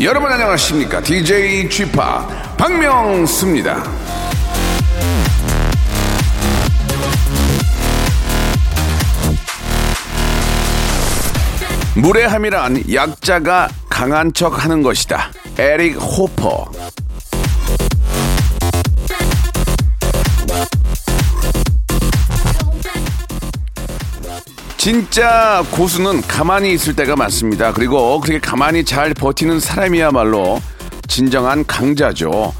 여러분 안녕하십니까? DJ p 박명수입니다. 무례함이란 약자가 강한 척 하는 것이다. 에릭 호퍼 진짜 고수는 가만히 있을 때가 많습니다. 그리고 그렇게 가만히 잘 버티는 사람이야말로 진정한 강자죠.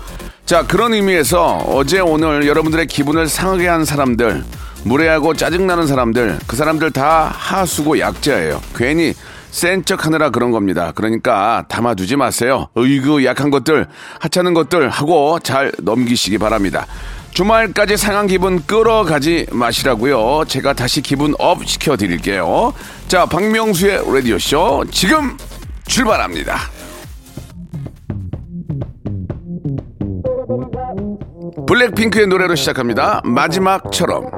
자, 그런 의미에서 어제 오늘 여러분들의 기분을 상하게 한 사람들, 무례하고 짜증나는 사람들, 그 사람들 다 하수고 약자예요. 괜히 센 척 하느라 그런 겁니다. 그러니까 담아두지 마세요. 으이그 약한 것들, 하찮은 것들 하고 잘 넘기시기 바랍니다. 주말까지 상한 기분 끌어가지 마시라고요. 제가 다시 기분 up 시켜드릴게요. 자, 박명수의 라디오쇼 지금 출발합니다. 블랙핑크의 노래로 시작합니다. 마지막처럼.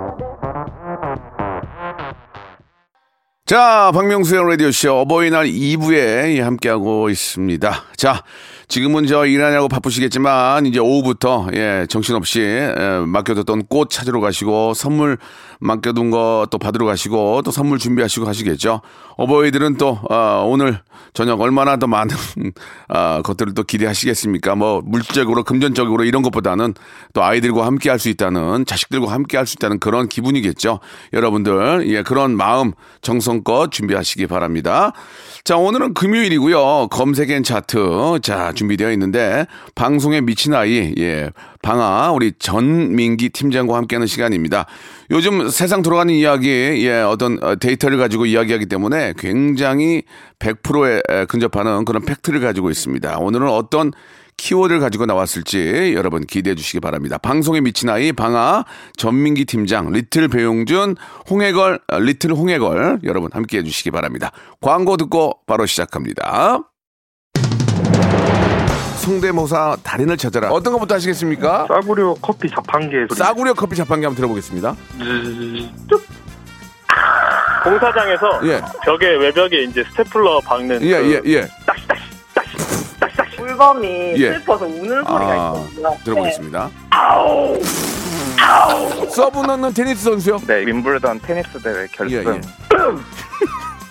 자, 박명수의 라디오쇼 어버이날 2부에 함께하고 있습니다. 자, 지금은 저 일하냐고 바쁘시겠지만 이제 오후부터 예, 정신없이 예, 맡겨뒀던 꽃 찾으러 가시고 선물 맡겨둔 거 또 받으러 가시고 또 선물 준비하시고 하시겠죠. 어버이들은 또 어, 오늘 저녁 얼마나 더 많은 어, 것들을 또 기대하시겠습니까? 뭐 물질적으로 금전적으로 이런 것보다는 또 아이들과 함께 할 수 있다는 자식들과 함께 할 수 있다는 그런 기분이겠죠. 여러분들 예, 그런 마음 정성껏 준비하시기 바랍니다. 자, 오늘은 금요일이고요. 검색엔 차트. 자, 준비되어 있는데, 방송에 미친 아이, 예, 방아, 우리 전민기 팀장과 함께하는 시간입니다. 요즘 세상 돌아가는 이야기, 예, 어떤 어, 데이터를 가지고 이야기하기 때문에 굉장히 100%에 근접하는 그런 팩트를 가지고 있습니다. 오늘은 어떤 키워드를 가지고 나왔을지 여러분 기대해 주시기 바랍니다. 방송에 미친 아이 방아 전민기 팀장 little 배용준 홍혜걸 아, little 홍혜걸 여러분 함께 해 주시기 바랍니다. 광고 듣고 바로 시작합니다. 성대모사 달인을 찾아라. 어떤 것부터 하시겠습니까? 싸구려 커피 자판기에 소리. 싸구려 커피 자판기 한번 들어보겠습니다. 공사장에서 예. 벽에 외벽에 이제 스테플러 박는 예, 그 예, 예. 물범이 예. 슬퍼서 우는 소리가 아, 있거든요. 들어보겠습니다. 서브 넣는 테니스 선수요? 네, 윈블던 테니스 대회 결승. 예, 예.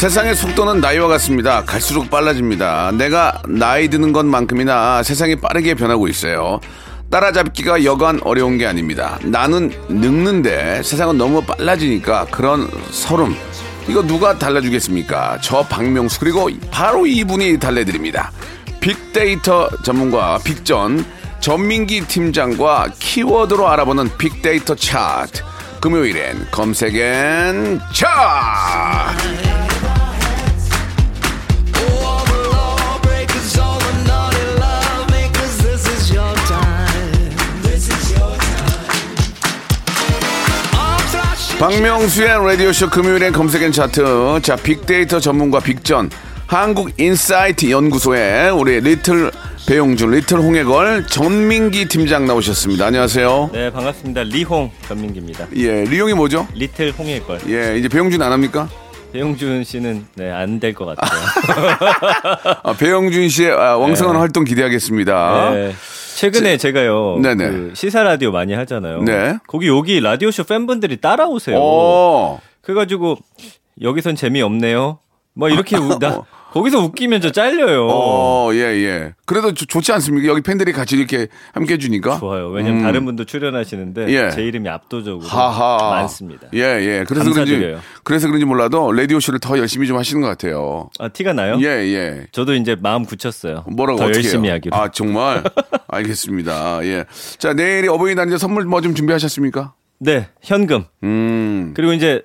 세상의 속도는 나이와 같습니다. 갈수록 빨라집니다. 내가 나이 드는 것만큼이나 세상이 빠르게 변하고 있어요. 따라잡기가 여간 어려운 게 아닙니다. 나는 늙는데 세상은 너무 빨라지니까 그런 서름. 이거 누가 달라주겠습니까? 저 박명수 그리고 바로 이분이 달래드립니다. 빅데이터 전문가 빅전 전민기 팀장과 키워드로 알아보는 빅데이터 차트. 금요일엔 검색엔 차트. 박명수의 라디오쇼 금요일엔 검색엔 차트. 자, 빅데이터 전문가 빅전. 한국인사이트 연구소의 우리 little 배용준, little 홍혜걸, 전민기 팀장 나오셨습니다. 안녕하세요. 네 반갑습니다 리홍 전민기입니다 예, 리홍이 뭐죠? little 홍혜걸 예, 이제 배용준 안 합니까? 배용준 씨는 네 안 될 것 같아요 아, 배용준 씨의 아, 왕성한 활동 기대하겠습니다. 네. 최근에 제 가요 네네. 그 시사 라디오 많이 하잖아요 네. 거기 여기 라디오 쇼 팬분들이 따라오세요 오, 그래가지고 여기선 재미없네요 뭐 이렇게 우, 나, 거기서 웃기면 저 잘려요 어, 예, 예. 그래도 좋- 좋지 않습니까? 여기 팬들이 같이 이렇게 함께 해주니까. 좋아요 왜냐면 다른 분도 출연하시는데 음. 예. 제 이름이 압도적으로 하하. 많습니다 예, 예. 그래서 감사드려요. 그런지, 그래서 그런지 몰라도 라디오 쇼를 더 열심히 좀 하시는 것 같아요. 아 티가 나요? 예, 예. 저도 이제 마음 굳혔어요 뭐라고 더 열심히 해요? 하기로 아, 정말? 알겠습니다. 예. 자, 내일이 어버이날인데 선물 뭐 좀 준비하셨습니까? 네 현금 음. 그리고 이제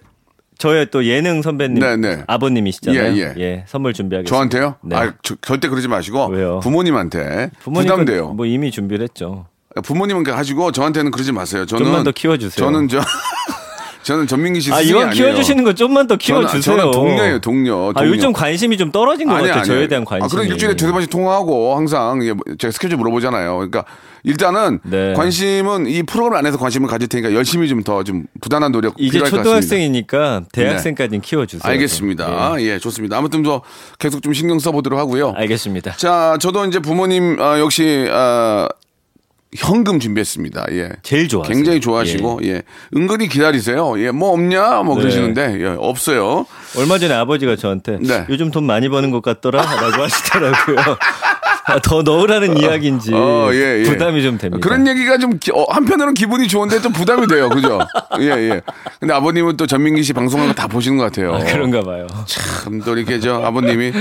저의 또 예능 선배님 네, 네. 아버님이시잖아요. 예, 예. 선물 준비하겠습니다. 저한테요? 네. 아, 저- 절대 그러지 마시고. 왜요? 부모님한테. 부모님 부담돼요. 뭐 이미 준비를 했죠. 부모님은 하시고 저한테는 그러지 마세요. 저는 좀만 더 키워주세요. 저는 저 저는 전민기 씨아 아니에요. 키워주시는 거 좀만 더 저는, 키워주세요. 저는 동료예요, 동료. 아 동료. 요즘 관심이 좀 떨어진 것 같아요. 저에 대한 관심이. 아, 그럼 일주일에 두세 번씩 통화하고 항상 예, 제가 스케줄 물어보잖아요. 그러니까 일단은 네. 관심은 이 프로그램 안에서 관심을 가질 테니까 열심히 좀 더좀 부단한 노력 이제 필요할. 초등학생이니까 대학생까지는 키워주세요. 알겠습니다. 예. 예, 좋습니다. 아무튼 뭐 계속 좀 신경 써보도록 하고요. 알겠습니다. 자, 저도 이제 부모님 아, 역시 아, 현금 준비했습니다. 예. 제일 좋아하세요. 굉장히 좋아하시고 예. 은근히 기다리세요. 예, 뭐 없냐 뭐 네. 그러시는데 예, 없어요. 얼마 전에 아버지가 저한테 네. 요즘 돈 많이 버는 것 같더라라고 하시더라고요. 아, 더 넣으라는 이야기인지 어, 예, 예. 부담이 좀 됩니다. 그런 얘기가 좀 기- 어, 한편으로는 기분이 좋은데 좀 부담이 돼요. 그죠? 예, 예. 근데 아버님은 또 전민기 씨 방송하는 거 다 보시는 것 같아요. 아, 그런가 봐요. 참 또 이렇게 저 아버님이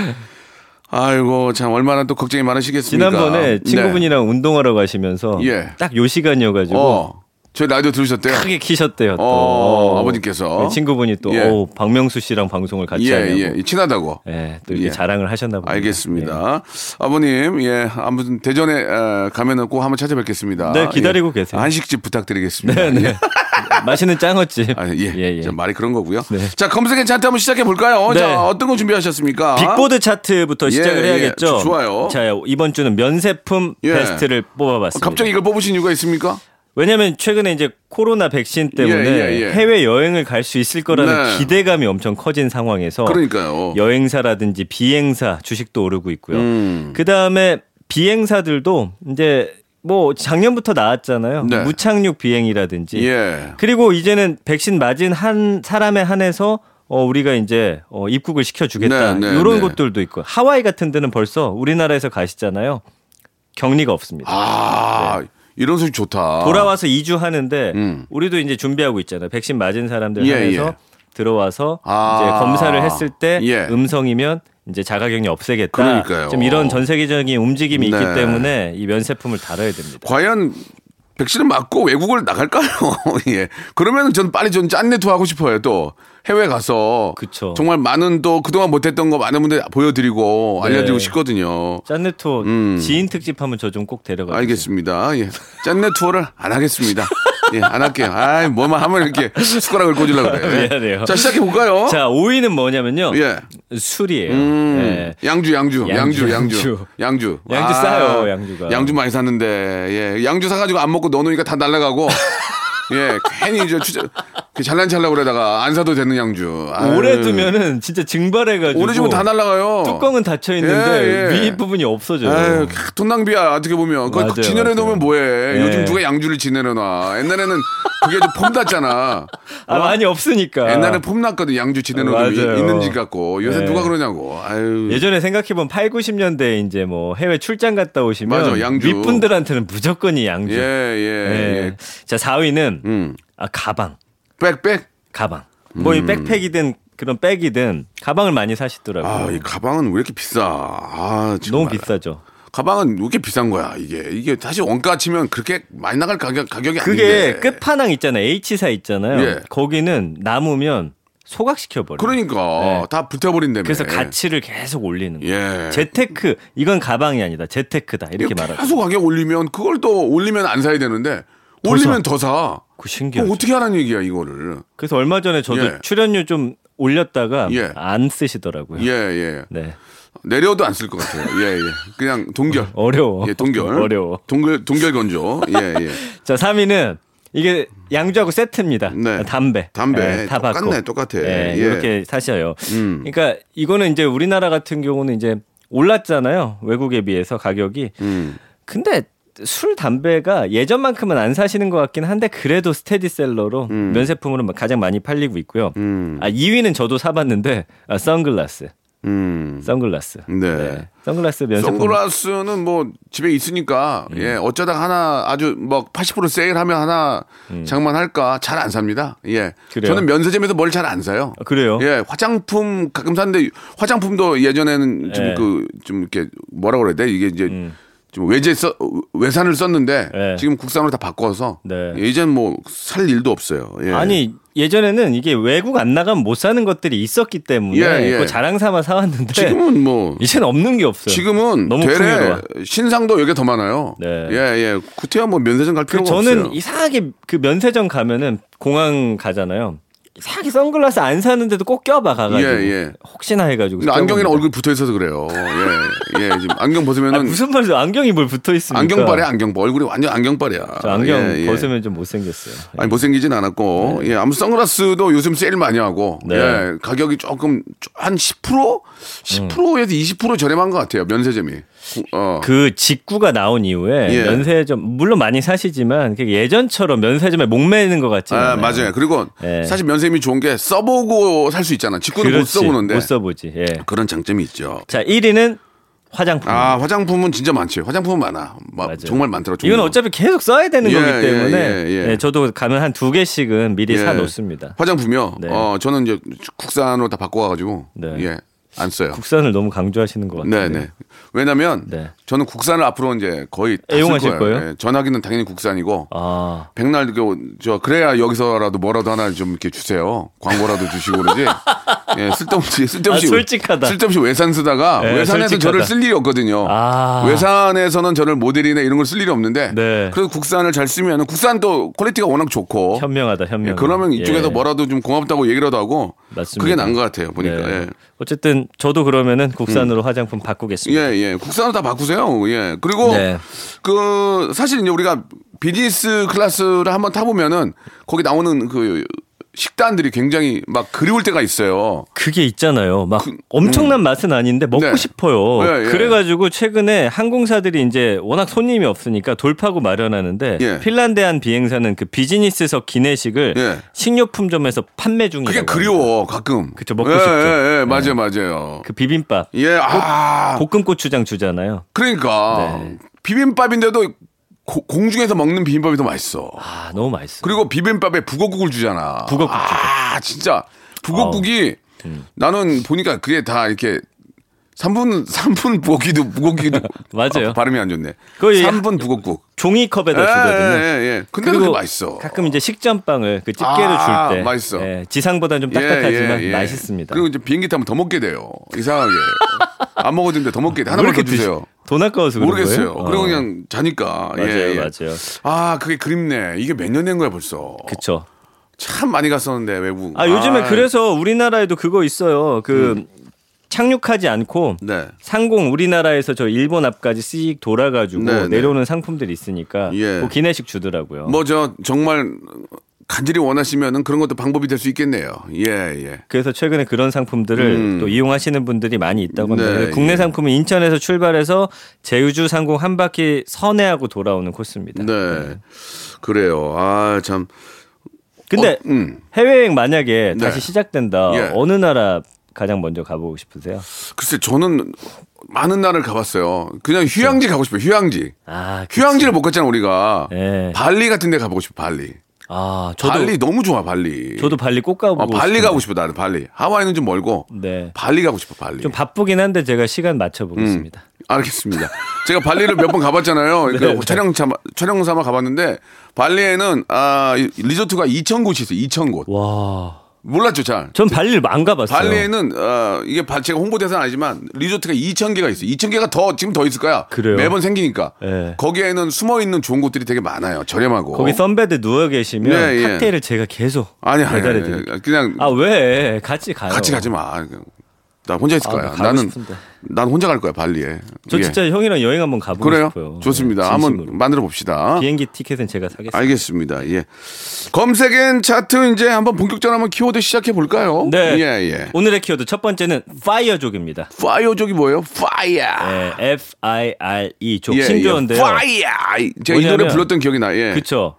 아이고 참 얼마나 또 걱정이 많으시겠습니까? 지난번에 친구분이랑 운동하러 가시면서 예. 딱요 시간이어가지고 네. 어. 저희 라디오 들으셨대요? 크게 키셨대요. 또 어, 아버님께서. 네, 친구분이 또 예. 오, 박명수 씨랑 방송을 같이 예, 하냐고. 예. 친하다고. 예, 또 이렇게 예. 자랑을 하셨나 봅니다. 알겠습니다. 아버님, 예, 아무튼 대전에 어, 가면은 꼭 한번 찾아뵙겠습니다. 네, 기다리고 예. 계세요. 한식집 부탁드리겠습니다. 네, 네. 예. 맛있는 짱어집. 아, 예. 예, 예. 좀 말이 그런 거고요. 네. 자, 검색의 차트 한번 시작해 볼까요? 네. 자, 어떤 거 준비하셨습니까? 빅보드 차트부터 예, 시작을 예. 해야겠죠. 좋아요. 자, 이번 주는 면세품 예. 베스트를 어, 뽑아봤습니다. 갑자기 이걸 뽑으신 이유가 있습니까? 왜냐하면 최근에 이제 코로나 백신 때문에 예, 예, 예. 해외 여행을 갈 수 있을 거라는 네. 기대감이 엄청 커진 상황에서 그러니까요. 여행사라든지 비행사 주식도 오르고 있고요. 음. 그 다음에 비행사들도 이제 뭐 작년부터 나왔잖아요. 네. 무착륙 비행이라든지. 예. 그리고 이제는 백신 맞은 한 사람에 한해서 어 우리가 이제 어 입국을 시켜주겠다 네, 네, 이런 네. 곳들도 있고 하와이 같은 데는 벌써 우리나라에서 가시잖아요. 격리가 없습니다. 아, 이런 소식 좋다. 네. 돌아와서 2주 하는데 음. 우리도 이제 준비하고 있잖아요. 백신 맞은 사람들 예, 한해서 예. 들어와서 아. 이제 검사를 했을 때 예. 음성이면 이제 자가격리 없애겠다. 그러니까요. 좀 이런 전 세계적인 움직임이 네. 있기 때문에 이 면세품을 다뤄야 됩니다. 과연 백신을 맞고 외국을 나갈까요? 예. 그러면 전 빨리 전 짠내투어 하고 싶어요. 또 해외 가서 그쵸. 정말 많은 또 그동안 못했던 거 많은 분들 보여드리고 네. 알려드리고 싶거든요. 짠내투어 음. 지인 특집 하면 저 좀 꼭 데려가. 알겠습니다. 예. 짠내 투어를 안 하겠습니다. 예, 안 할게요. 아이, 뭐만 하면 이렇게 숟가락을 꽂으려고 그래. 미안해요. 자, 시작해 볼까요? 자, 5위는 뭐냐면요. 예. 술이에요. 음, 예. 양주, 양주, 양주, 양주, 양주, 양주. 양주. 양주 싸요, 양주가. 양주 많이 샀는데, 예. 양주 사가지고 안 먹고 넣어놓으니까 다 날라가고, 예. 괜히 저 추자, 그 잘난 찰라고 그러다가 안 사도 되는 양주. 아유. 오래 두면은 진짜 증발해가지고. 오래 주면 다 날라가요. 뚜껑은 닫혀 있는데 예, 예. 위 부분이 없어져요. 아유, 돈 낭비야, 어떻게 보면. 그거 맞아요, 진열해. 놓으면 뭐해. 예. 요즘 누가 양주를 진열해 놔. 옛날에는 그게 좀 폼 났잖아. 아, 많이 없으니까. 옛날에 폼 났거든. 양주 진열해 놓으면 맞아요. 있는 집 같고. 요새 네. 누가 그러냐고. 아유. 예전에 생각해보면 8, 90년대 이제 뭐 해외 출장 갔다 오시면 맞아, 양주. 윗분들한테는 무조건 이 양주. 예, 예, 예. 예. 자, 4위는 음. 아, 가방. 빽빽. 가방. 뭐이 음. 백팩이든 그런 백이든 가방을 많이 사시더라고요. 아, 이 가방은 왜 이렇게 비싸? 아, 정말. 너무 비싸죠. 가방은 왜 이렇게 비싼 거야, 이게. 이게 사실 원가 치면 그렇게 많이 나갈 가격, 가격이 그게 아닌데. 끝판왕 있잖아요. H사 있잖아요. 예. 거기는 남으면 소각시켜 버려요. 그러니까 네. 다 붙어버린다며. 그래서 가치를 계속 올리는 거예요. 예. 재테크 이건 가방이 아니다. 재테크다. 이렇게 말하죠. 계속 가격 올리면 그걸 또 올리면 안 사야 되는데 더 올리면 사. 더 사. 그 그럼 신기하죠. 어떻게 하라는 얘기야, 이거를. 그래서 얼마 전에 저도 예. 출연료 좀 올렸다가 예. 안 쓰시더라고요. 예, 예. 네. 내려도 안 쓸 것 같아요. 예, 예. 그냥 동결. 어려워. 예, 동결. 어려워. 동결, 동결 건조. 예, 예. 자, 3위는 이게 양주하고 세트입니다. 네. 담배. 담배. 예, 다 똑같네, 받고. 똑같아. 예, 예. 이렇게 사셔요. 음. 그러니까 이거는 이제 우리나라 같은 경우는 이제 올랐잖아요. 외국에 비해서 가격이. 음. 근데 술 담배가 예전만큼은 안 사시는 것 같긴 한데 그래도 스테디셀러로 면세품으로 가장 많이 팔리고 있고요. 음. 아 2위는 저도 사봤는데 아, 선글라스. 음. 선글라스. 네. 선글라스 면세품. 선글라스는 뭐 집에 있으니까 음. 예 어쩌다 하나 아주 뭐80% 세일하면 하나 장만할까 잘 안 삽니다. 예 음. 그래요? 저는 면세점에서 뭘 잘 안 사요. 아, 그래요? 예 화장품 가끔 사는데 화장품도 예전에는 좀 예. 그 좀 이렇게 뭐라 그래야 돼 이게 이제 음. 좀 외제 써 외산을 썼는데 예. 지금 국산으로 다 바꿔서 네. 예전 뭐 살 일도 없어요. 예. 아니 예전에는 이게 외국 안 나가면 못 사는 것들이 있었기 때문에 예, 예. 자랑 삼아 사왔는데 지금은 뭐 이제는 없는 게 없어요. 지금은 너무 되레. 신상도 여기 더 많아요. 네. 예, 예. 구태여 뭐 면세점 갈그 필요가 저는 없어요. 이상하게 그 면세점 가면은 공항 가잖아요. 이상하게 선글라스 안 사는데도 꼭 껴봐 가가지고 예, 예. 혹시나 해가지고. 안경이랑. 얼굴 붙어 있어서 그래요. 예, 예. 지금 안경 아, 벗으면은 무슨 말이야? 안경이 뭘 붙어 있습니까? 안경빨이야, 안경빨. 얼굴이 완전 안경빨이야. 저 안경 예, 예. 벗으면 좀 못생겼어요. 아니 못생기진 않았고 예 아무 선글라스도 요즘 세일 많이 하고 네. 예 가격이 조금 한 10% 10%에서 20% 저렴한 것 같아요 면세점이 어 그 직구가 나온 이후에 예. 면세점 물론 많이 사시지만 예전처럼 면세점에 목매는 것 같지 아, 않아요. 맞아요 그리고 예. 사실 면세점이 좋은 게 써보고 살 수 있잖아 직구는 못 그렇지. 써보는데 못 써보지. 예. 그런 장점이 있죠 자 1위는 화장품. 아 화장품은 진짜 많죠 화장품은 많아 마-. 정말 많더라 이건 어차피 계속 써야 되는 예, 거기 예, 때문에 예, 예. 예, 저도 가면 한 두 개씩은 미리 예. 사 놓습니다. 화장품이요 네. 어 저는 이제 국산으로 다 바꿔 가지고 네. 예 안 써요 국산을 너무 강조하시는 것 같아요. 네네. 왜냐면 네. 저는 국산을 앞으로 이제 거의 다 애용하실 쓸 거예요? 예, 전화기는 당연히 국산이고 아, 백날 그, 저 그래야 여기서라도 뭐라도 하나 좀 이렇게 주세요. 광고라도 주시고 그러지. 예, 쓸데없이 쓸데없이 아, 솔직하다. 쓸데없이 외산 쓰다가 예, 외산에서 솔직하다. 저를 쓸 일이 없거든요. 아. 외산에서는 저를 모델이나 이런 걸 쓸 일이 없는데 네. 그래서 국산을 잘 쓰면 국산 또 퀄리티가 워낙 좋고 현명하다, 현명. 예, 그러면 이쪽에서 뭐라도 좀 고맙다고 얘기라도 하고 맞습니다. 그게 난 것 같아요. 보니까. 네. 예. 어쨌든 저도 그러면은 국산으로 화장품 바꾸겠습니다. 예, 예. 국산으로 다 바꾸세요. 예. 그리고 네. 그 사실 이제 우리가 비즈니스 클래스를 한번 타보면은 거기 나오는 그 식단들이 굉장히 막 그리울 때가 있어요. 그게 있잖아요. 막 엄청난 맛은 아닌데 먹고 그, 네. 싶어요. 예, 예. 그래가지고 최근에 항공사들이 이제 워낙 손님이 없으니까 돌파구 마련하는데 예. 핀란드 한 비행사는 그 비즈니스석 기내식을 예. 식료품점에서 판매 중이라고. 그게 그리워 가끔. 그쵸, 먹고 예, 싶죠. 예, 예, 맞아요, 맞아요. 그 비빔밥. 예, 아, 볶음 고추장 주잖아요. 그러니까 네. 비빔밥인데도 고- 공중에서 먹는 비빔밥이 더 맛있어. 아 너무 맛있어. 그리고 비빔밥에 북어국을 주잖아. 북어국 아, 진짜 북어국이 음. 나는 보니까 그게 다 이렇게 3분 3분 북어기도 북어기도 맞아요. 어, 발음이 안 좋네. 거의 3분 북어국. 종이컵에다 예, 주거든요. 예, 예. 근데도 그게 맛있어. 가끔 이제 식전빵을 그 집게로 아, 줄때 맛있어. 예, 지상보다는 좀 예, 딱딱하지만 예, 예. 맛있습니다. 그리고 이제 비행기 타면 더 먹게 돼요. 이상하게. 안 먹어도 더 먹게 돼. 하나만 더 주세요. 돈 아까워서 그런 모르겠어요. 거예요? 그리고 어. 그냥 자니까. 맞아요, 예, 예. 맞아요. 아, 그게 그립네. 이게 몇 년 된 거야 벌써. 그쵸. 참 많이 갔었는데 외국. 아 요즘에 아, 그래서 우리나라에도 그거 있어요. 그 착륙하지 않고 네. 상공 우리나라에서 저 일본 앞까지 씩 돌아가지고 네, 네. 내려오는 상품들이 있으니까 예. 그 기내식 주더라고요. 뭐 저 정말 간절히 원하시면은 그런 것도 방법이 될 수 있겠네요. 예, 예. 그래서 최근에 그런 상품들을 음. 또 이용하시는 분들이 많이 있다고 합니다. 네, 국내 예. 상품은 인천에서 출발해서 제주 상공 한 바퀴 선회하고 돌아오는 코스입니다. 네. 그래요. 아, 참. 근데 어, 음. 해외여행 만약에 네. 다시 시작된다. 예. 어느 나라 가장 먼저 가보고 싶으세요? 글쎄 저는 많은 나라를 가봤어요. 그냥 휴양지 가고 싶어요. 휴양지. 아. 휴양지를 못 갔잖아 우리가. 예. 발리 같은 데 가보고 싶어. 발리. 아, 저도 발리 너무 좋아 발리. 저도 발리 꼭 가보고 어, 발리 싶은데. 가고 싶어 나는 발리. 하와이는 좀 멀고. 네. 발리 가고 싶어 발리. 좀 바쁘긴 한데 제가 시간 맞춰 보겠습니다. 알겠습니다. 제가 발리를 몇 번 가봤잖아요. 네, 그 네. 촬영 삼아, 촬영 삼아 가봤는데 발리에는 아 이- 리조트가 2천 곳이 있어요. 2천 곳. 와. 몰랐죠, 잘. 전 발리를 안 가봤어요. 발리에는 어, 이게 발- 제가 홍보 대사는 아니지만 리조트가 2천 개가 있어요. 2천 개가 더 지금 더 있을 거야. 그래요? 매번 생기니까. 네. 거기에는 숨어 있는 좋은 곳들이 되게 많아요. 저렴하고. 거기 선베드 누워 계시면 네, 예. 칵테일을 제가 계속 아니 아니, 배달해 드릴게요. 아니 그냥 아 왜? 같이 가요. 같이 가지 마. 나 혼자 있을 아, 거야. 나는 싶은데. 난 혼자 갈 거야 발리에. 저 예. 진짜 형이랑 여행 한번 가보고 그래요? 싶어요. 좋습니다. 네, 한번. 만들어 봅시다. 비행기 티켓은 제가 사겠습니다. 알겠습니다. 예. 검색엔 차트 이제 한번 본격적으로 한번 키워드 시작해 볼까요? 네. 예, 예. 오늘의 키워드 첫 번째는 파이어족입니다. 파이어족이 뭐예요? Fire. 네, F I R E 족 예, 신조어인데요. 예. Fire. 제가 이 노래 뭐냐면- 불렀던 기억이 나. 예. 그렇죠.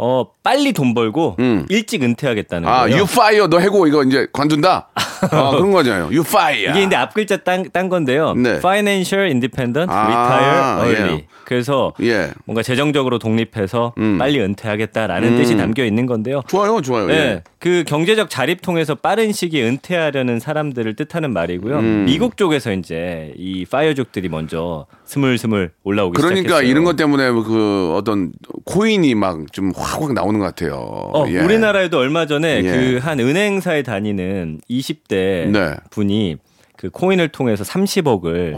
어 빨리 돈 벌고 일찍 은퇴하겠다는 아, 거예요. you fire 너 해고 이거 이제 관둔다. 아, 그런 거잖아요. you fire. 이게 근데 앞 글자 딴, 딴 건데요. 네. Financial Independent 아, Retire Early. 예. 그래서 예. 뭔가 재정적으로 독립해서 음. 빨리 은퇴하겠다라는 뜻이 담겨 있는 건데요. 좋아요, 좋아요. 네, 예. 그 경제적 자립 통해서 빠른 시기에 은퇴하려는 사람들을 뜻하는 말이고요. 음. 미국 쪽에서 이제 이 파이어족들이 먼저 스물스물 올라오기 그러니까 시작했어요. 이런 것 때문에 그 어떤 코인이 막 좀 확확 나오는 것 같아요. 어, 예. 우리나라에도 얼마 전에 예. 그한 은행사에 다니는 20대 네. 분이 그 코인을 통해서 30억을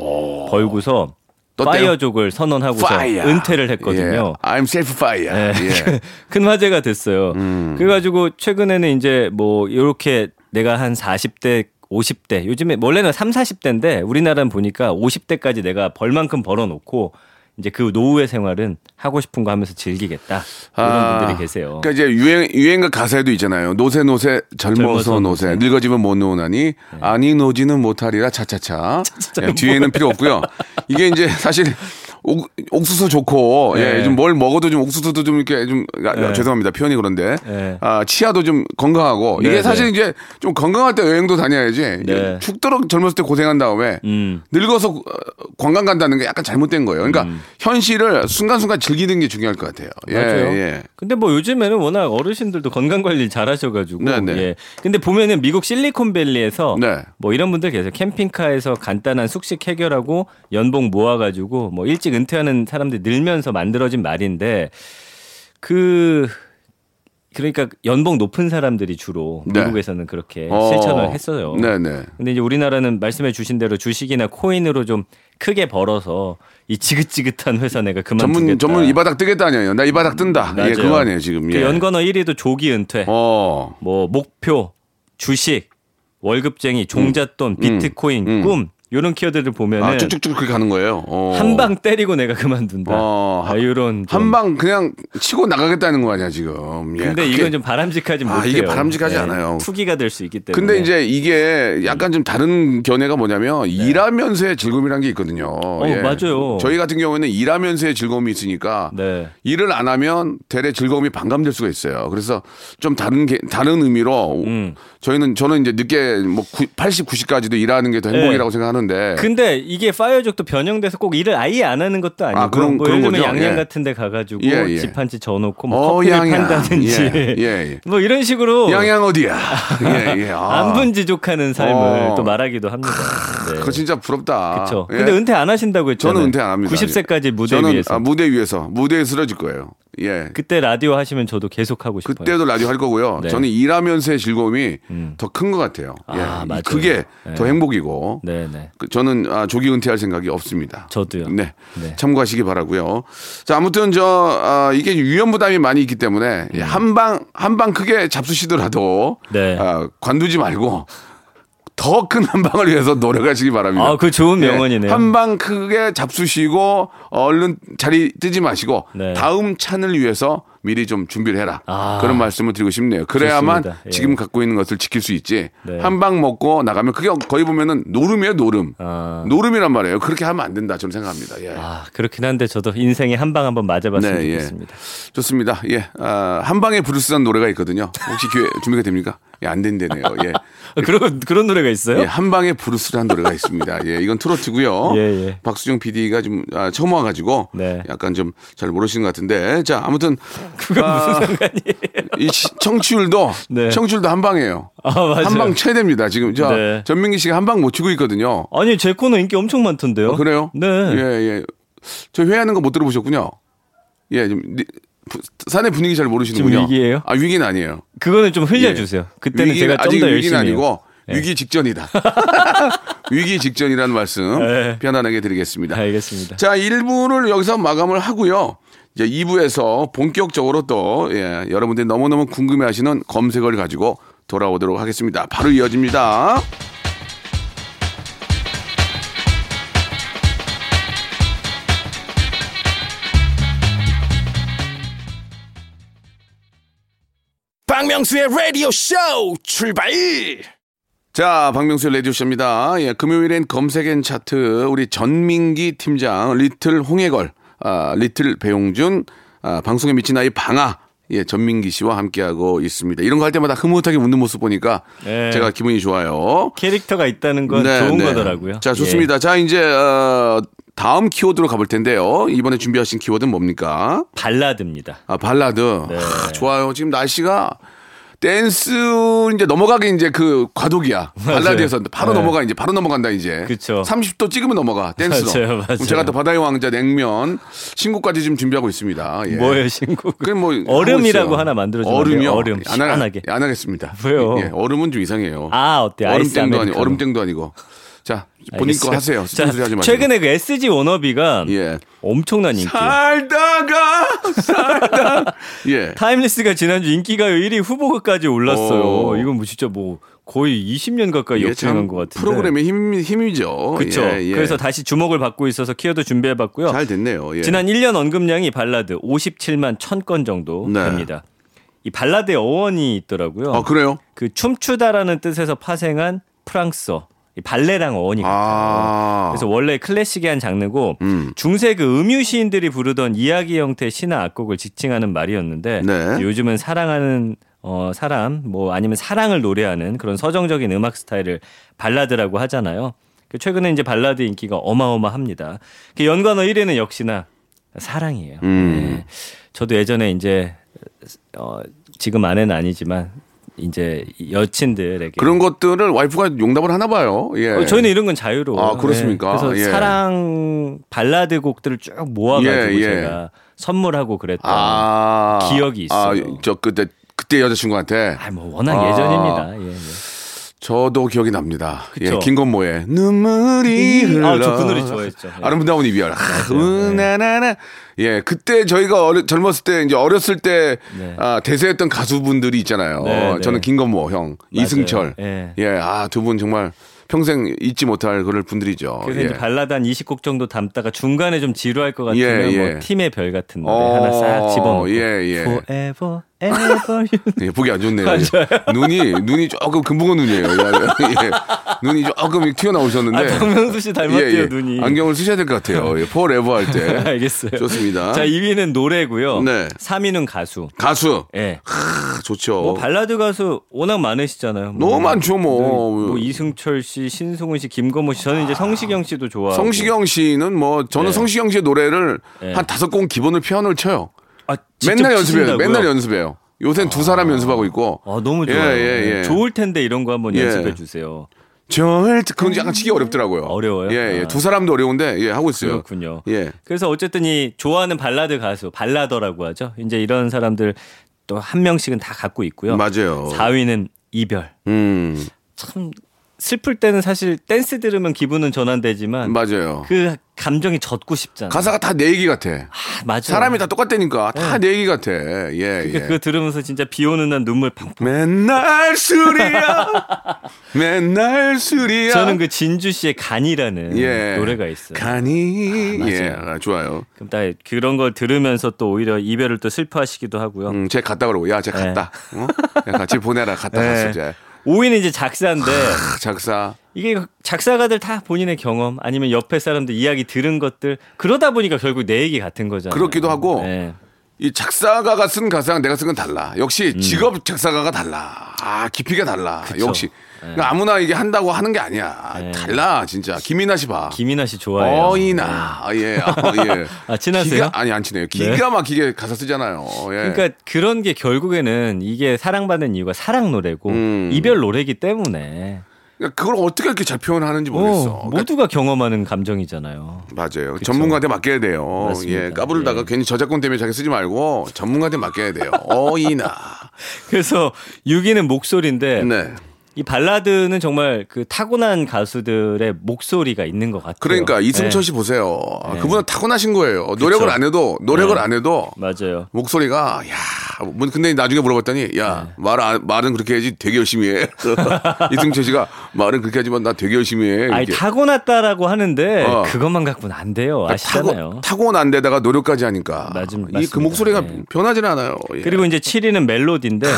벌고서 떴대요? 파이어족을 선언하고서 Fire. 은퇴를 했거든요. 예. I'm self fire. 네. 예. 큰 화제가 됐어요. 음. 그래가지고 최근에는 이제 뭐 이렇게 내가 한 40대 50대 요즘에 원래는 3, 40대인데 우리나라는 보니까 50대까지 내가 벌 만큼 벌어놓고 이제 그 노후의 생활은 하고 싶은 거 하면서 즐기겠다 이런 아, 분들이 계세요. 그러니까 이제 유행 유행가 가사에도 있잖아요. 노세 노세 젊어서 노세. 네. 늙어지면 못 노나니 아니 노지는 못하리라 차차차. 예, 뒤에는 필요 없고요. 이게 이제 사실 옥, 옥수수 좋고 네. 예, 좀 뭘 먹어도 좀 옥수수도 좀 이렇게 좀 아, 네. 죄송합니다 표현이 그런데 네. 아 치아도 좀 건강하고 이게 네, 사실 네. 이제 좀 건강할 때 여행도 다녀야지 네. 죽도록 젊었을 때 고생한 다음에 음. 늙어서 어, 관광 간다는 게 약간 잘못된 거예요. 그러니까 현실을 순간순간 즐기는 게 중요할 것 같아요. 예, 맞아요. 예. 근데 뭐 요즘에는 워낙 어르신들도 건강 관리 잘 하셔가지고. 네, 네. 예. 근데 보면은 미국 실리콘밸리에서 네. 뭐 이런 분들 계세요. 캠핑카에서 간단한 숙식 해결하고 연봉 모아가지고 뭐 일찍 은퇴하는 사람들 늘면서 만들어진 말인데 그 그러니까 연봉 높은 사람들이 주로 네. 미국에서는 그렇게 어, 실천을 했어요. 네네. 근데 이제 우리나라는 말씀해 주신 대로 주식이나 코인으로 좀 크게 벌어서 이 지긋지긋한 회사 내가 그만두겠다. 전문 전문 이 바닥 뜨겠다 아니에요. 나 이 바닥 뜬다. 예, 맞아요. 그거 아니에요 지금. 그 예. 연관어 1위도 조기 은퇴, 어. 뭐 목표, 주식, 월급쟁이, 종잣돈, 비트코인, 음. 꿈 이런 키워드를 보면은 아 쭉쭉쭉 그렇게 가는 거예요. 어. 한방 때리고 내가 그만둔다. 어, 아, 이런 좀- 한방 그냥 치고 나가겠다는 거 아니야 지금. 예, 근데 그게- 이건 좀 바람직하지 아, 못해요. 이게 바람직하지 않아요. 투기가 될 수 있기 때문에. 근데 이제 이게 약간 좀 다른 견해가 뭐냐면 일하면서의 즐거움이라는 게 있거든요. 네. 예. 어, 맞아요. 저희 같은 경우에는 일하면서의 즐거움이 있으니까 네. 일을 안 하면 대래 즐거움이 반감될 수가 있어요. 그래서 좀 다른 게 다른 의미로 음. 저희는 저는 이제 늦게 뭐 80, 90까지도 일하는 게 더 행복이라고 생각하는 데 근데 이게 파이어족도 변형돼서 꼭 일을 아예 안 하는 것도 아니고 아, 그런- 뭐 그런 예를 들면 거죠? 양양 예. 같은 데 가가지고 예, 예. 집 한채 져놓고 뭐 어, 커피를 양양. 판다든지 예, 예, 예. 뭐 이런 식으로 양양 어디야? 예, 예. 아. 안분지족하는 삶을 어. 또 말하기도 합니다. 네. 그거 진짜 부럽다. 그렇죠. 예. 근데 은퇴 안 하신다고 했잖아요. 저는 은퇴 안 합니다. 90세까지 무대 저는 위에서. 아, 무대 위에서 무대에 쓰러질 거예요. 예. 그때 라디오 하시면 저도 계속 하고 싶어요. 그때도 라디오 할 거고요. 네. 저는 일하면서의 즐거움이 음. 더큰 것 같아요. 아, 예. 맞아요. 그게 네. 더 행복이고. 네네. 그 저는 아, 조기 은퇴할 생각이 없습니다. 저도요. 네. 네. 참고하시기 바라고요. 자, 아무튼 저 아, 이게 위험 부담이 많이 있기 때문에 음. 한방 한 방 크게 잡수시더라도 네. 아, 관두지 말고 더 큰 한 방을 위해서 노력하시기 바랍니다. 아, 그 좋은 명언이네요. 한방 크게 잡수시고 얼른 자리 뜨지 마시고 네. 다음 찬을 위해서 미리 좀 준비를 해라. 아. 그런 말씀을 드리고 싶네요. 그래야만. 예. 지금 갖고 있는 것을 지킬 수 있지. 네. 한방 먹고 나가면 그게 거의 보면은 노름이에요, 노름. 아. 노름이란 말이에요. 그렇게 하면 안 된다. 저는 생각합니다. 예. 아 그렇긴 한데 저도 인생에 한 방 한번 맞아봤으면 네, 예. 좋겠습니다. 좋습니다. 예. 아, 한 방에 브루스라는 노래가 있거든요. 혹시 기회 준비가 됩니까? 예, 안 된다네요. 예. 아, 그런 그런 노래가 있어요? 예, 한 방에 브루스라는 노래가 있습니다. 예, 이건 트로트고요. 예, 예. 박수정 PD가 좀 아, 처음 와가지고 네. 약간 좀 잘 모르시는 것 같은데 자 아무튼 그건 무슨 상관이에요? 이 시- 청취율도 네. 청취율도 한 방이에요. 아 맞아요. 한방 최대입니다. 지금 저 네. 전민기 씨가 한방 못 치고 있거든요. 아니 제 코너 인기 엄청 많던데요. 아, 그래요? 네. 예, 예. 저 회하는 거 못 들어보셨군요. 예, 좀 사내 분위기 잘 모르시는군요. 지금 위기예요? 아 위기는 아니에요. 그거는 좀 흘려주세요. 그때는 위기는- 제가 좀 아직 더 위기는 열심히 해요. 아니고 예. 위기 직전이다. 위기 직전이라는 말씀 네. 편안하게 드리겠습니다. 알겠습니다. 자, 1부를 여기서 마감을 하고요. 이제 2부에서 본격적으로 또 예, 여러분들이 너무너무 궁금해하시는 검색어를 가지고 돌아오도록 하겠습니다. 바로 이어집니다. 박명수의 라디오 쇼 출발 자, 박명수 라디오쇼입니다. 예, 금요일엔 검색엔 차트, 우리 전민기 팀장, little 홍혜걸, 아, little 배용준, 아, 방송에 미친 아이 방아, 예, 전민기 씨와 함께하고 있습니다. 이런 거 할 때마다 흐뭇하게 웃는 모습 보니까 네. 제가 기분이 좋아요. 캐릭터가 있다는 건 네, 좋은 네. 거더라고요. 자, 좋습니다. 자, 이제, 어, 다음 키워드로 가볼 텐데요. 이번에 준비하신 키워드는 뭡니까? 예, 발라드입니다. 아, 발라드. 네. 아, 좋아요. 지금 날씨가 댄스 이제 넘어가기 이제 그 과도기야. 발라드에서 바로 네. 넘어가 이제 바로 넘어간다 이제. 그쵸. 30도 찍으면 넘어가 댄스로. 맞아요, 맞아요. 그럼 제가 또 바다의 왕자 냉면 신곡까지 지금 준비하고 있습니다. 예. 뭐예요, 신곡? 그건 뭐 얼음이라고. 하나 만들어주면 안 얼음이요? 얼음, 안, 하, 시원하게. 안 하겠습니다. 왜요? 예, 얼음은 좀 이상해요. 아, 어때? 얼음땡도 아니고. 얼음땡도 아니고. 자 본인 거 알겠어요. 하세요. 자, 쓴소리 하지 마시고. 최근에 그 SG 워너비가 예. 엄청난 인기. 살다가 살다. 예. Timeless가 지난주 인기가요 1위 후보까지 올랐어요. 오. 이건 뭐 진짜 뭐 거의 20년 가까이 역주행한 참것 같은데. 프로그램의 힘, 힘이죠. 그렇죠. 예, 예. 그래서 다시 주목을 받고 있어서 키워드 준비해봤고요. 잘 됐네요. 예. 지난 1년 언급량이 발라드 57만 1000건 정도 네. 됩니다. 이 발라드의 어원이 있더라고요. 아 그래요? 그 춤추다라는 뜻에서 파생한 프랑스어. 이 발레랑 어원이 같아요. 아. 그래서 원래 클래식의 한 장르고 음. 중세 그 음유 시인들이 부르던 이야기 형태 시나 악곡을 지칭하는 말이었는데 네. 요즘은 사랑하는 어 사람 뭐 아니면 사랑을 노래하는 그런 서정적인 음악 스타일을 발라드라고 하잖아요. 그 최근에 이제 발라드 인기가 어마어마합니다. 그 연관어 1위는 역시나 사랑이에요. 음. 네. 저도 예전에 이제 어 지금 아내는 아니지만 이제 여친들에게 그런 것들을 와이프가 용납을 하나 봐요. 예. 어, 저희는 이런 건 자유로워요. 아, 그렇습니까? 네. 그래서 예. 사랑 발라드 곡들을 쭉 모아가지고 예, 예. 제가 선물하고 그랬던. 아. 기억이 있어요. 아, 저 그때 그때 여자친구한테 아, 뭐 워낙 아. 예전입니다. 예, 예. 저도 기억이 납니다. 그쵸? 예, 김건모의 눈물이 흘러. 아, 저 그 노래 좋아했죠. 예. 아름다운 이별. 아, 맞아요. 우나나나. 예, 그때 저희가 어려, 젊었을 때 이제 어렸을 때 네. 아, 대세했던 가수분들이 있잖아요. 네, 네. 저는 김건모 형, 이승철. 예. 예, 아, 두 분 정말 평생 잊지 못할 그럴 분들이죠. 그래서 예. 이제 발라드 한 20곡 정도 담다가 중간에 좀 지루할 것 같으면 예, 예. 뭐 팀의 별 같은 노래 어, 하나 싹 집어넣고 예, 예. Forever. 예, 보기 안 좋네요. 눈이 눈이 조금 금붕어 눈이에요. 예, 눈이 조금 튀어나오셨는데. 아, 박명수 씨 닮았대요, 눈이. 예, 안경을 쓰셔야 될 것 같아요. 예, forever 할 때. 알겠어요. 좋습니다. 자, 2위는 노래고요. 네. 3위는 가수. 가수. 예. 아, 좋죠. 뭐 발라드 가수 워낙 많으시잖아요. 뭐, 너무 많죠, 뭐. 뭐 이승철 씨, 신승훈 씨, 김건모 씨, 저는 이제 성시경 씨도 좋아하고. 성시경 씨는 뭐 저는 네. 성시경 씨의 노래를 네. 한 다섯 곡 기본을 피아노를 쳐요. 아, 맨날 연습해요. 맨날 연습해요. 요새는 두 사람 연습하고 있고. 아, 너무 예, 좋아요. 예, 예. 좋을 텐데 이런 거 한번 예. 연습해 주세요. 절 그건 약간 치기 어렵더라고요. 어려워요? 예, 예. 아. 두 사람도 어려운데 예, 하고 있어요. 그렇군요. 예. 그래서 어쨌든 이 좋아하는 발라드 가수, 발라더라고 하죠. 이제 이런 사람들 또 한 명씩은 다 갖고 있고요. 맞아요. 4위는 이별. 음. 참 슬플 때는 사실 댄스 들으면 기분은 전환되지만 맞아요. 그 감정이 젖고 싶잖아. 가사가 다 내 얘기 같아. 아, 맞아. 사람이 다 똑같다니까. 다 내 얘기 같아. 예, 그러니까 예. 그거 들으면서 진짜 비 오는 날 눈물 팡팡. 맨날 술이야. 맨날 술이야. 저는 그 진주 씨의 간이라는 예. 노래가 있어요. 간이 아, 예. 아, 좋아요. 그럼 딱 그런 걸 들으면서 또 오히려 이별을 또 슬퍼하시기도 하고요. 음, 쟤 갔다 그러고 야, 쟤 네. 갔다. 어? 야, 같이 보내라. 갔다 네. 갔어, 쟤. 5위는 이제 작사인데 아, 작사. 이게 작사가들 다 본인의 경험 아니면 옆에 사람들 이야기 들은 것들 그러다 보니까 결국 내 얘기 같은 거잖아요. 그렇기도 하고 네. 이 작사가가 쓴 가사랑 내가 쓴 건 달라. 역시 직업 작사가가 달라. 아 깊이가 달라. 음. 그쵸. 역시 그러니까 아무나 이게 한다고 하는 게 아니야. 네. 달라 진짜. 김이나 씨 봐. 김이나 씨 좋아해요. 어이나 아, 예, 아, 예. 아, 친하세요? 기가, 아니 안 친해요. 기가 막히게 가사 쓰잖아요. 예. 그러니까 그런 게 결국에는 이게 사랑받는 이유가 사랑 노래고 음. 이별 노래기 때문에 그러니까 그걸 어떻게 이렇게 잘 표현하는지 모르겠어. 어, 그러니까 모두가 경험하는 감정이잖아요. 맞아요. 전문가한테 맡겨야 돼요. 맞습니다. 예, 까부르다가 예. 괜히 저작권 때문에 자기 쓰지 말고 전문가한테 맡겨야 돼요. 어이나. 그래서 6위는 목소리인데 네. 이 발라드는 정말 그 타고난 가수들의 목소리가 있는 것 같아요. 그러니까 이승철 네. 씨 보세요. 네. 그분은 타고나신 거예요. 노력을 안 해도 노력을 네. 안 해도 맞아요. 목소리가 야, 뭐 근데 나중에 물어봤더니 야, 네. 말 안- 말은 그렇게 해야지 되게 열심히 해. 이승철 씨가 말은 그렇게 하지만 나 되게 열심히 해. 아니. 타고났다라고 하는데 어. 그것만 갖고는 안 돼요. 아시잖아요. 타고 타고난 데다가 노력까지 하니까 맞음- 이 그. 목소리가 네. 변하진 않아요. 예. 그리고 이제 7위는 멜로디인데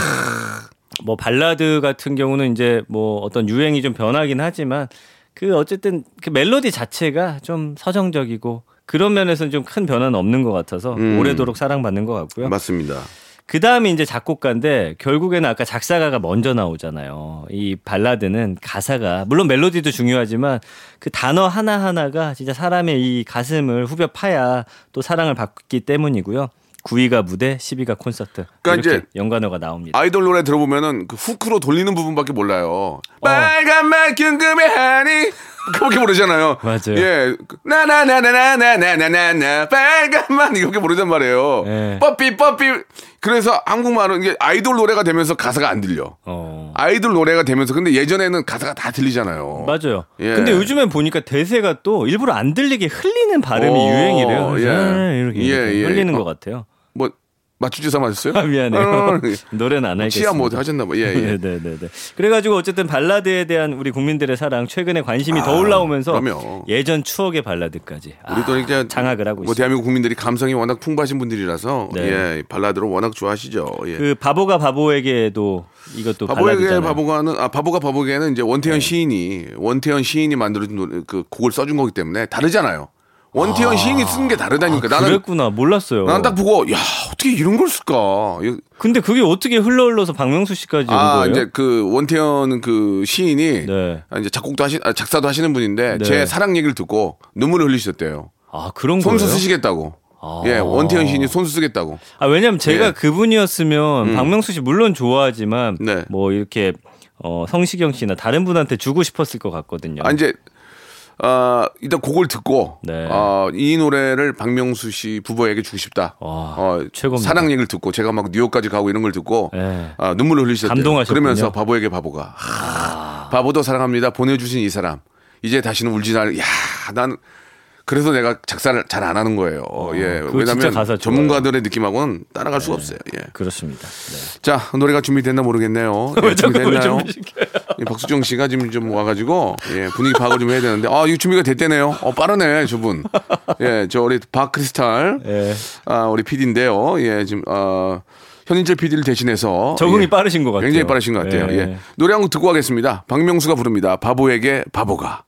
뭐 발라드 같은 경우는 이제 뭐 어떤 유행이 좀 변하긴 하지만 그 어쨌든 그 멜로디 자체가 좀 서정적이고 그런 면에서는 좀 큰 변화는 없는 것 같아서 음. 오래도록 사랑받는 것 같고요. 맞습니다. 그 다음에 이제 작곡가인데 결국에는 아까 작사가가 먼저 나오잖아요. 이 발라드는 가사가 물론 멜로디도 중요하지만 그 단어 하나 하나가 진짜 사람의 이 가슴을 후벼 파야 또 사랑을 받기 때문이고요. 9위가 무대, 10위가 콘서트. 그러니까 이제 연관어가 나옵니다. 아이돌 노래 들어보면은 그 후크로 돌리는 부분밖에 몰라요. 어. 빨간맛 궁금해 하니 그렇게 부르잖아요. 맞아요. 예. 나나나나나나나나나 빨간맛 이렇게 부르단 말이에요. 예. 뽀삐 뽀삐. 그래서 한국말은 이게 아이돌 노래가 되면서 가사가 안 들려. 어. 아이돌 노래가 되면서 근데 예전에는 가사가 다 들리잖아요. 맞아요. 예. 근데 요즘엔 보니까 대세가 또 일부러 안 들리게 흘리는 발음이 어, 유행이래요. 예. 예. 이렇게, 예, 이렇게 예. 흘리는 어. 것 같아요. 뭐 맞추지사 맞았어요? 아, 미안해요. 어, 노래는 안 하겠습니다. 치아 뭐 하셨나 봐. 예, 예. 네 네 네. 그래가지고 어쨌든 발라드에 대한 우리 국민들의 사랑 최근에 관심이 더 올라오면서 아, 그럼요. 예전 추억의 발라드까지 우리도 아, 이제 장악을 하고 뭐 있습니다. 대한민국 국민들이 감성이 워낙 풍부하신 분들이라서 네. 예, 발라드로 워낙 좋아하시죠. 예. 그 바보가 바보에게도 이것도 바보에게. 바보가는 아 바보가 바보에게는 이제 원태현 시인이 원태현 시인이 만들어준 노래, 그 곡을 써준 거기 때문에 다르잖아요. 원태현 시인이 쓴 게 다르다니까. 아, 나는 그랬구나 몰랐어요. 나는 딱 보고 야 어떻게 이런 걸 쓸까? 근데 그게 어떻게 흘러 흘러서 박명수 씨까지 온아 거예요? 이제 그 원태현 그 시인이 네. 아, 이제 작곡도 하시 아, 작사도 하시는 분인데 네. 제 사랑 얘기를 듣고 눈물을 흘리셨대요. 아 그런 손수 거예요? 쓰시겠다고. 아. 예, 원태현 시인이 손수 쓰겠다고. 아 왜냐면 제가 예. 그분이었으면 박명수 씨 물론 좋아하지만 네. 뭐 이렇게 어, 성시경 씨나 다른 분한테 주고 싶었을 것 같거든요. 아 이제 아 일단 곡을 듣고 네. 아, 이 노래를 박명수 씨 부부에게 주고 싶다. 와, 어, 최고입니다. 사랑 얘기를 듣고 제가 막 뉴욕까지 가고 이런 걸 듣고 네. 아, 눈물을 흘리셨대요. 감동하셨군요. 그러면서 바보에게 바보가 하, 바보도 사랑합니다. 보내주신 이 사람 이제 다시는 울지 날. 야난 그래서 내가 작사를 잘 안 하는 거예요. 예, 어, 가사 좋아요. 전문가들의 느낌하고는 따라갈 수가 없어요. 예. 그렇습니다. 네. 자 노래가 준비됐나 모르겠네요. 예, 준비됐나요? 이 박수정 씨가 지금 좀 와가지고 예, 분위기 파악을 좀 해야 되는데 아 이거 준비가 됐대네요. 어 빠르네 저분. 예, 저 우리 박크리스탈 예. 아 우리 PD인데요. 예, 지금 어 현인철 PD를 대신해서 적응이 예, 빠르신 것 같아요. 굉장히 빠르신 것 같아요. 예. 예. 노래 한 곡 듣고 가겠습니다. 박명수가 부릅니다. 바보에게 바보가.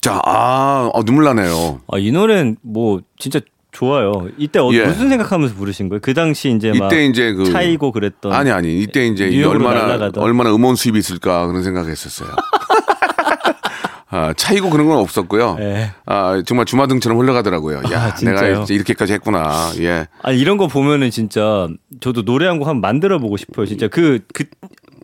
자, 아, 어, 눈물 나네요. 아, 이 노래는 뭐 진짜 좋아요. 이때 어, 예. 무슨 생각하면서 부르신 거예요? 그 당시 이제 막 이때 이제 그 차이고 그랬던 아니 아니 이때 이제 얼마나 날아가던. 얼마나 음원 수입이 있을까 그런 생각했었어요. 아, 차이고 그런 건 없었고요. 예. 아, 정말 주마등처럼 흘러가더라고요. 야, 아? 내가 이렇게까지 했구나. 예. 아니 이런 거 보면은 진짜 저도 노래 한 곡 한번 만들어 보고 싶어요. 진짜 그 그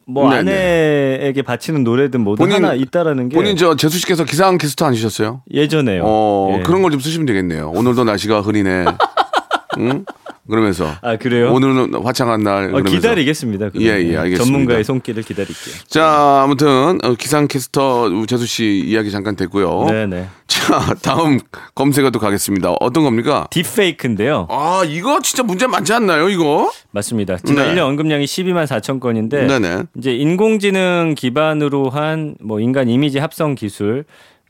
뭐 네, 아내에게 바치는 노래든 뭐든 본인- 하나 있다라는 게 본인 저 재수 씨께서 기상 캐스터 아니셨어요? 예전에요. 어, 예. 그런 걸 좀 쓰시면 되겠네요. 오늘도 날씨가 흐리네. 응? 그러면서 아 그래요? 오늘은 화창한 날. 어. 기다리겠습니다. 그러면. 예, 예, 알겠습니다. 전문가의 손길을 기다릴게요. 자, 아무튼 어, 기상 캐스터 재수 씨 이야기 잠깐 됐고요. 네네. 자, 다음 검색어도 가겠습니다. 어떤 겁니까? 딥페이크인데요. 아, 이거 진짜 문제 많지 않나요, 이거? 맞습니다. 지난 네. 1년 언급량이 12만 4천 건인데 네네. 이제 인공지능 기반으로 한 뭐 인간 이미지 합성 기술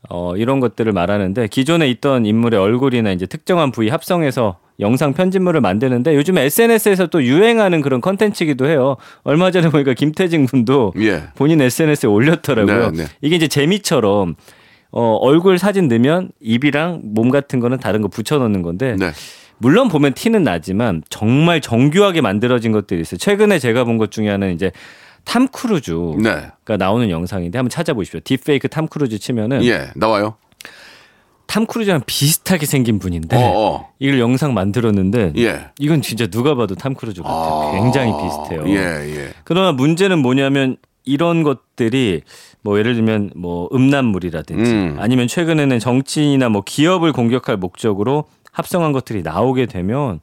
어 이런 것들을 말하는데 기존에 있던 인물의 얼굴이나 이제 특정한 부위 합성해서 영상 편집물을 만드는데 요즘에 SNS에서 또 유행하는 그런 컨텐츠기도 해요. 얼마 전에 보니까 김태진 군도 예. 본인 SNS에 올렸더라고요. 네, 네. 이게 이제 재미처럼 어 얼굴 사진 넣으면 입이랑 몸 같은 거는 다른 거 붙여 넣는 건데 네. 물론 보면 티는 나지만 정말 정교하게 만들어진 것들이 있어요. 최근에 제가 본 것 중에 하나는 이제 탐 크루즈가 네. 나오는 영상인데 한번 찾아보십시오. 딥페이크 탐 크루즈 치면은 예, 나와요. 탐 크루즈랑 비슷하게 생긴 분인데 어, 어. 이걸 영상 만들었는데 예. 이건 진짜 누가 봐도 탐 크루즈 같아요. 굉장히 비슷해요. 예, 예. 그러나 문제는 뭐냐면 이런 것들이 뭐 예를 들면 뭐 음란물이라든지 음. 아니면 최근에는 정치인이나 뭐 기업을 공격할 목적으로 합성한 것들이 나오게 되면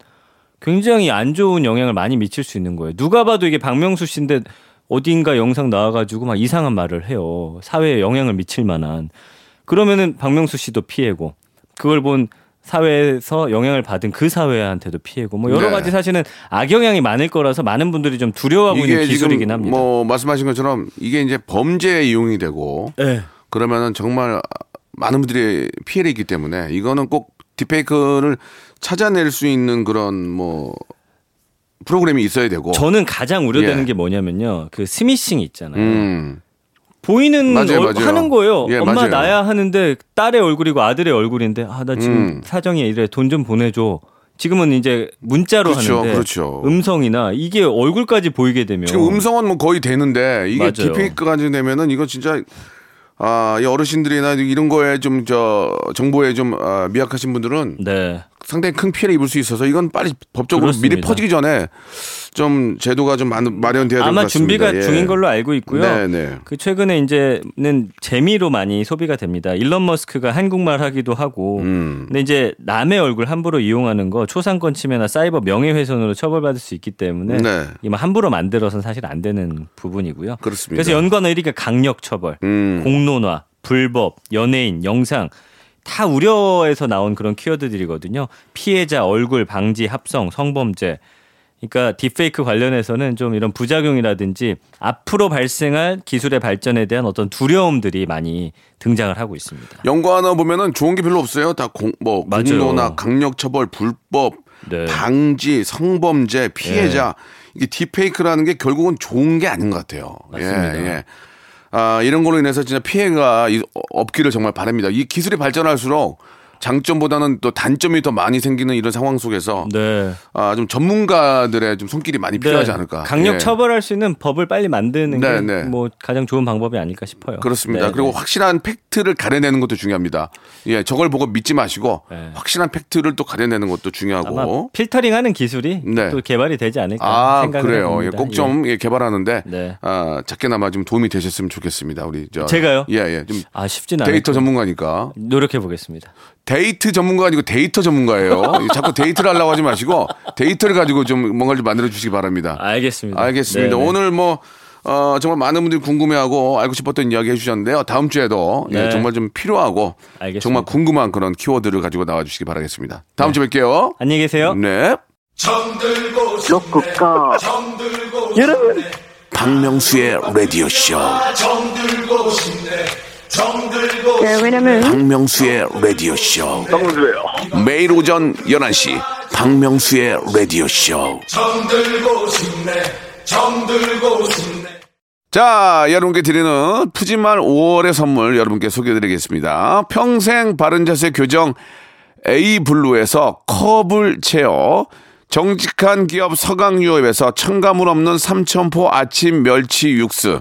굉장히 안 좋은 영향을 많이 미칠 수 있는 거예요. 누가 봐도 이게 박명수 씨인데 어딘가 영상 나와가지고 막 이상한 말을 해요. 사회에 영향을 미칠 만한. 그러면은 박명수 씨도 피해고 그걸 본 사회에서 영향을 받은 그 사회한테도 피해고 뭐 여러 네. 가지 사실은 악영향이 많을 거라서 많은 분들이 좀 두려워하고 있는 기술이긴 합니다. 뭐 말씀하신 것처럼 이게 이제 범죄에 이용이 되고 네. 그러면은 정말 많은 분들이 피해를 입기 때문에 이거는 꼭 딥페이크를 찾아낼 수 있는 그런 뭐 프로그램이 있어야 되고. 저는 가장 우려되는 예. 게 뭐냐면요. 그 스미싱 있잖아요. 음. 보이는 맞아요, 얼- 맞아요. 하는 거예요. 예, 엄마 맞아요. 나야 하는데 딸의 얼굴이고 아들의 얼굴인데 아 나 지금 음. 사정이 이래 돈 좀 보내줘. 지금은 이제 문자로 그렇죠, 하는데 그렇죠. 음성이나 이게 얼굴까지 보이게 되면 지금 음성은 뭐 거의 되는데 이게. 디페이크가 되면은 이거 진짜 아, 이 어르신들이나 이런 거에 좀 저 정보에 좀 아, 미약하신 분들은 네. 상당히 큰 피해를 입을 수 있어서 이건 빨리 법적으로 그렇습니다. 미리 퍼지기 전에 좀 제도가 좀 마- 마련돼야 될것 아마 같습니다. 준비가 예. 중인 걸로 알고 있고요. 네, 네. 그 최근에 이제는 재미로 많이 소비가 됩니다. 일론 머스크가 한국말 하기도 하고, 음. 근데 이제 남의 얼굴 함부로 이용하는 거 초상권 침해나 사이버 명예훼손으로 처벌받을 수 있기 때문에 네. 이만 함부로 만들어서는 사실 안 되는 부분이고요. 그렇습니다. 그래서 연관 의리가 강력 처벌, 음. 공론화, 불법, 연예인, 영상 다 우려에서 나온 그런 키워드들이거든요. 피해자 얼굴 방지 합성 성범죄. 그러니까 딥페이크 관련해서는 좀 이런 부작용이라든지 앞으로 발생할 기술의 발전에 대한 어떤 두려움들이 많이 등장을 하고 있습니다. 연구 하나 보면은 좋은 게 별로 없어요. 다 공, 뭐, 맞아요. 공론화, 강력 처벌, 불법, 네. 방지, 성범죄, 피해자. 이게 디페이크라는 게 결국은 좋은 게 아닌 것 같아요. 맞습니다. 예, 예. 아, 이런 걸로 인해서 진짜 피해가 이- 없기를 정말 바랍니다. 이 기술이 발전할수록 장점보다는 또 단점이 더 많이 생기는 이런 상황 속에서 네. 아, 좀 전문가들의 좀 손길이 많이 필요하지 네. 않을까. 강력 예. 처벌할 수 있는 법을 빨리 만드는 네, 게 네. 뭐 가장 좋은 방법이 아닐까 싶어요. 그렇습니다. 네, 그리고 네. 확실한 팩트를 가려내는 것도 중요합니다. 예, 저걸 보고 믿지 마시고 네. 확실한 팩트를 또 가려내는 것도 중요하고. 필터링하는 기술이 네. 또 개발이 되지 않을까 아, 생각을 그래요. 예, 해봅니다. 꼭좀 예, 개발하는데 네. 아, 작게나마 좀 도움이 되셨으면 좋겠습니다. 우리 저 제가요? 예, 예. 좀 아 쉽진 않아요. 데이터 전문가니까. 노력해 보겠습니다. 데이트 전문가 아니고 데이터 전문가예요. 자꾸 데이트를 하려고 하지 마시고 데이터를 가지고 좀 뭔가를 좀 만들어 주시기 바랍니다. 알겠습니다. 알겠습니다. 네네. 오늘 뭐 어, 정말 많은 분들이 궁금해하고 알고 싶었던 이야기 해주셨는데요. 다음 주에도 예, 네. 정말 좀 필요하고 알겠습니다. 정말 궁금한 그런 키워드를 가지고 나와주시기 바라겠습니다. 다음 주에 뵐게요. 안녕히 계세요. 네. 로쿠가 여러분 박명수의 라디오 쇼. 네, 왜냐면 박명수의 라디오 쇼. 박명수예요. 매일 오전 11시 박명수의 라디오 쇼. 자, 여러분께 드리는 푸짐한 5월의 선물 여러분께 소개해드리겠습니다. 평생 바른 자세 교정 A 블루에서 컵을 채워 정직한 기업 서강유업에서 첨가물 없는 삼천포 아침 멸치 육수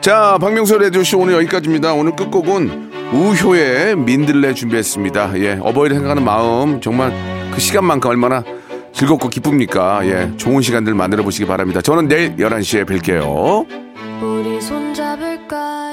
자, 박명수 레디오쇼 오늘 여기까지입니다. 오늘 끝곡은 우효의 민들레 준비했습니다. 예, 어버이를 생각하는 마음 정말 그 시간만큼 얼마나 즐겁고 기쁩니까? 예, 좋은 시간들 만들어 보시기 바랍니다. 저는 내일 11시에 뵐게요. 우리 손잡을까요?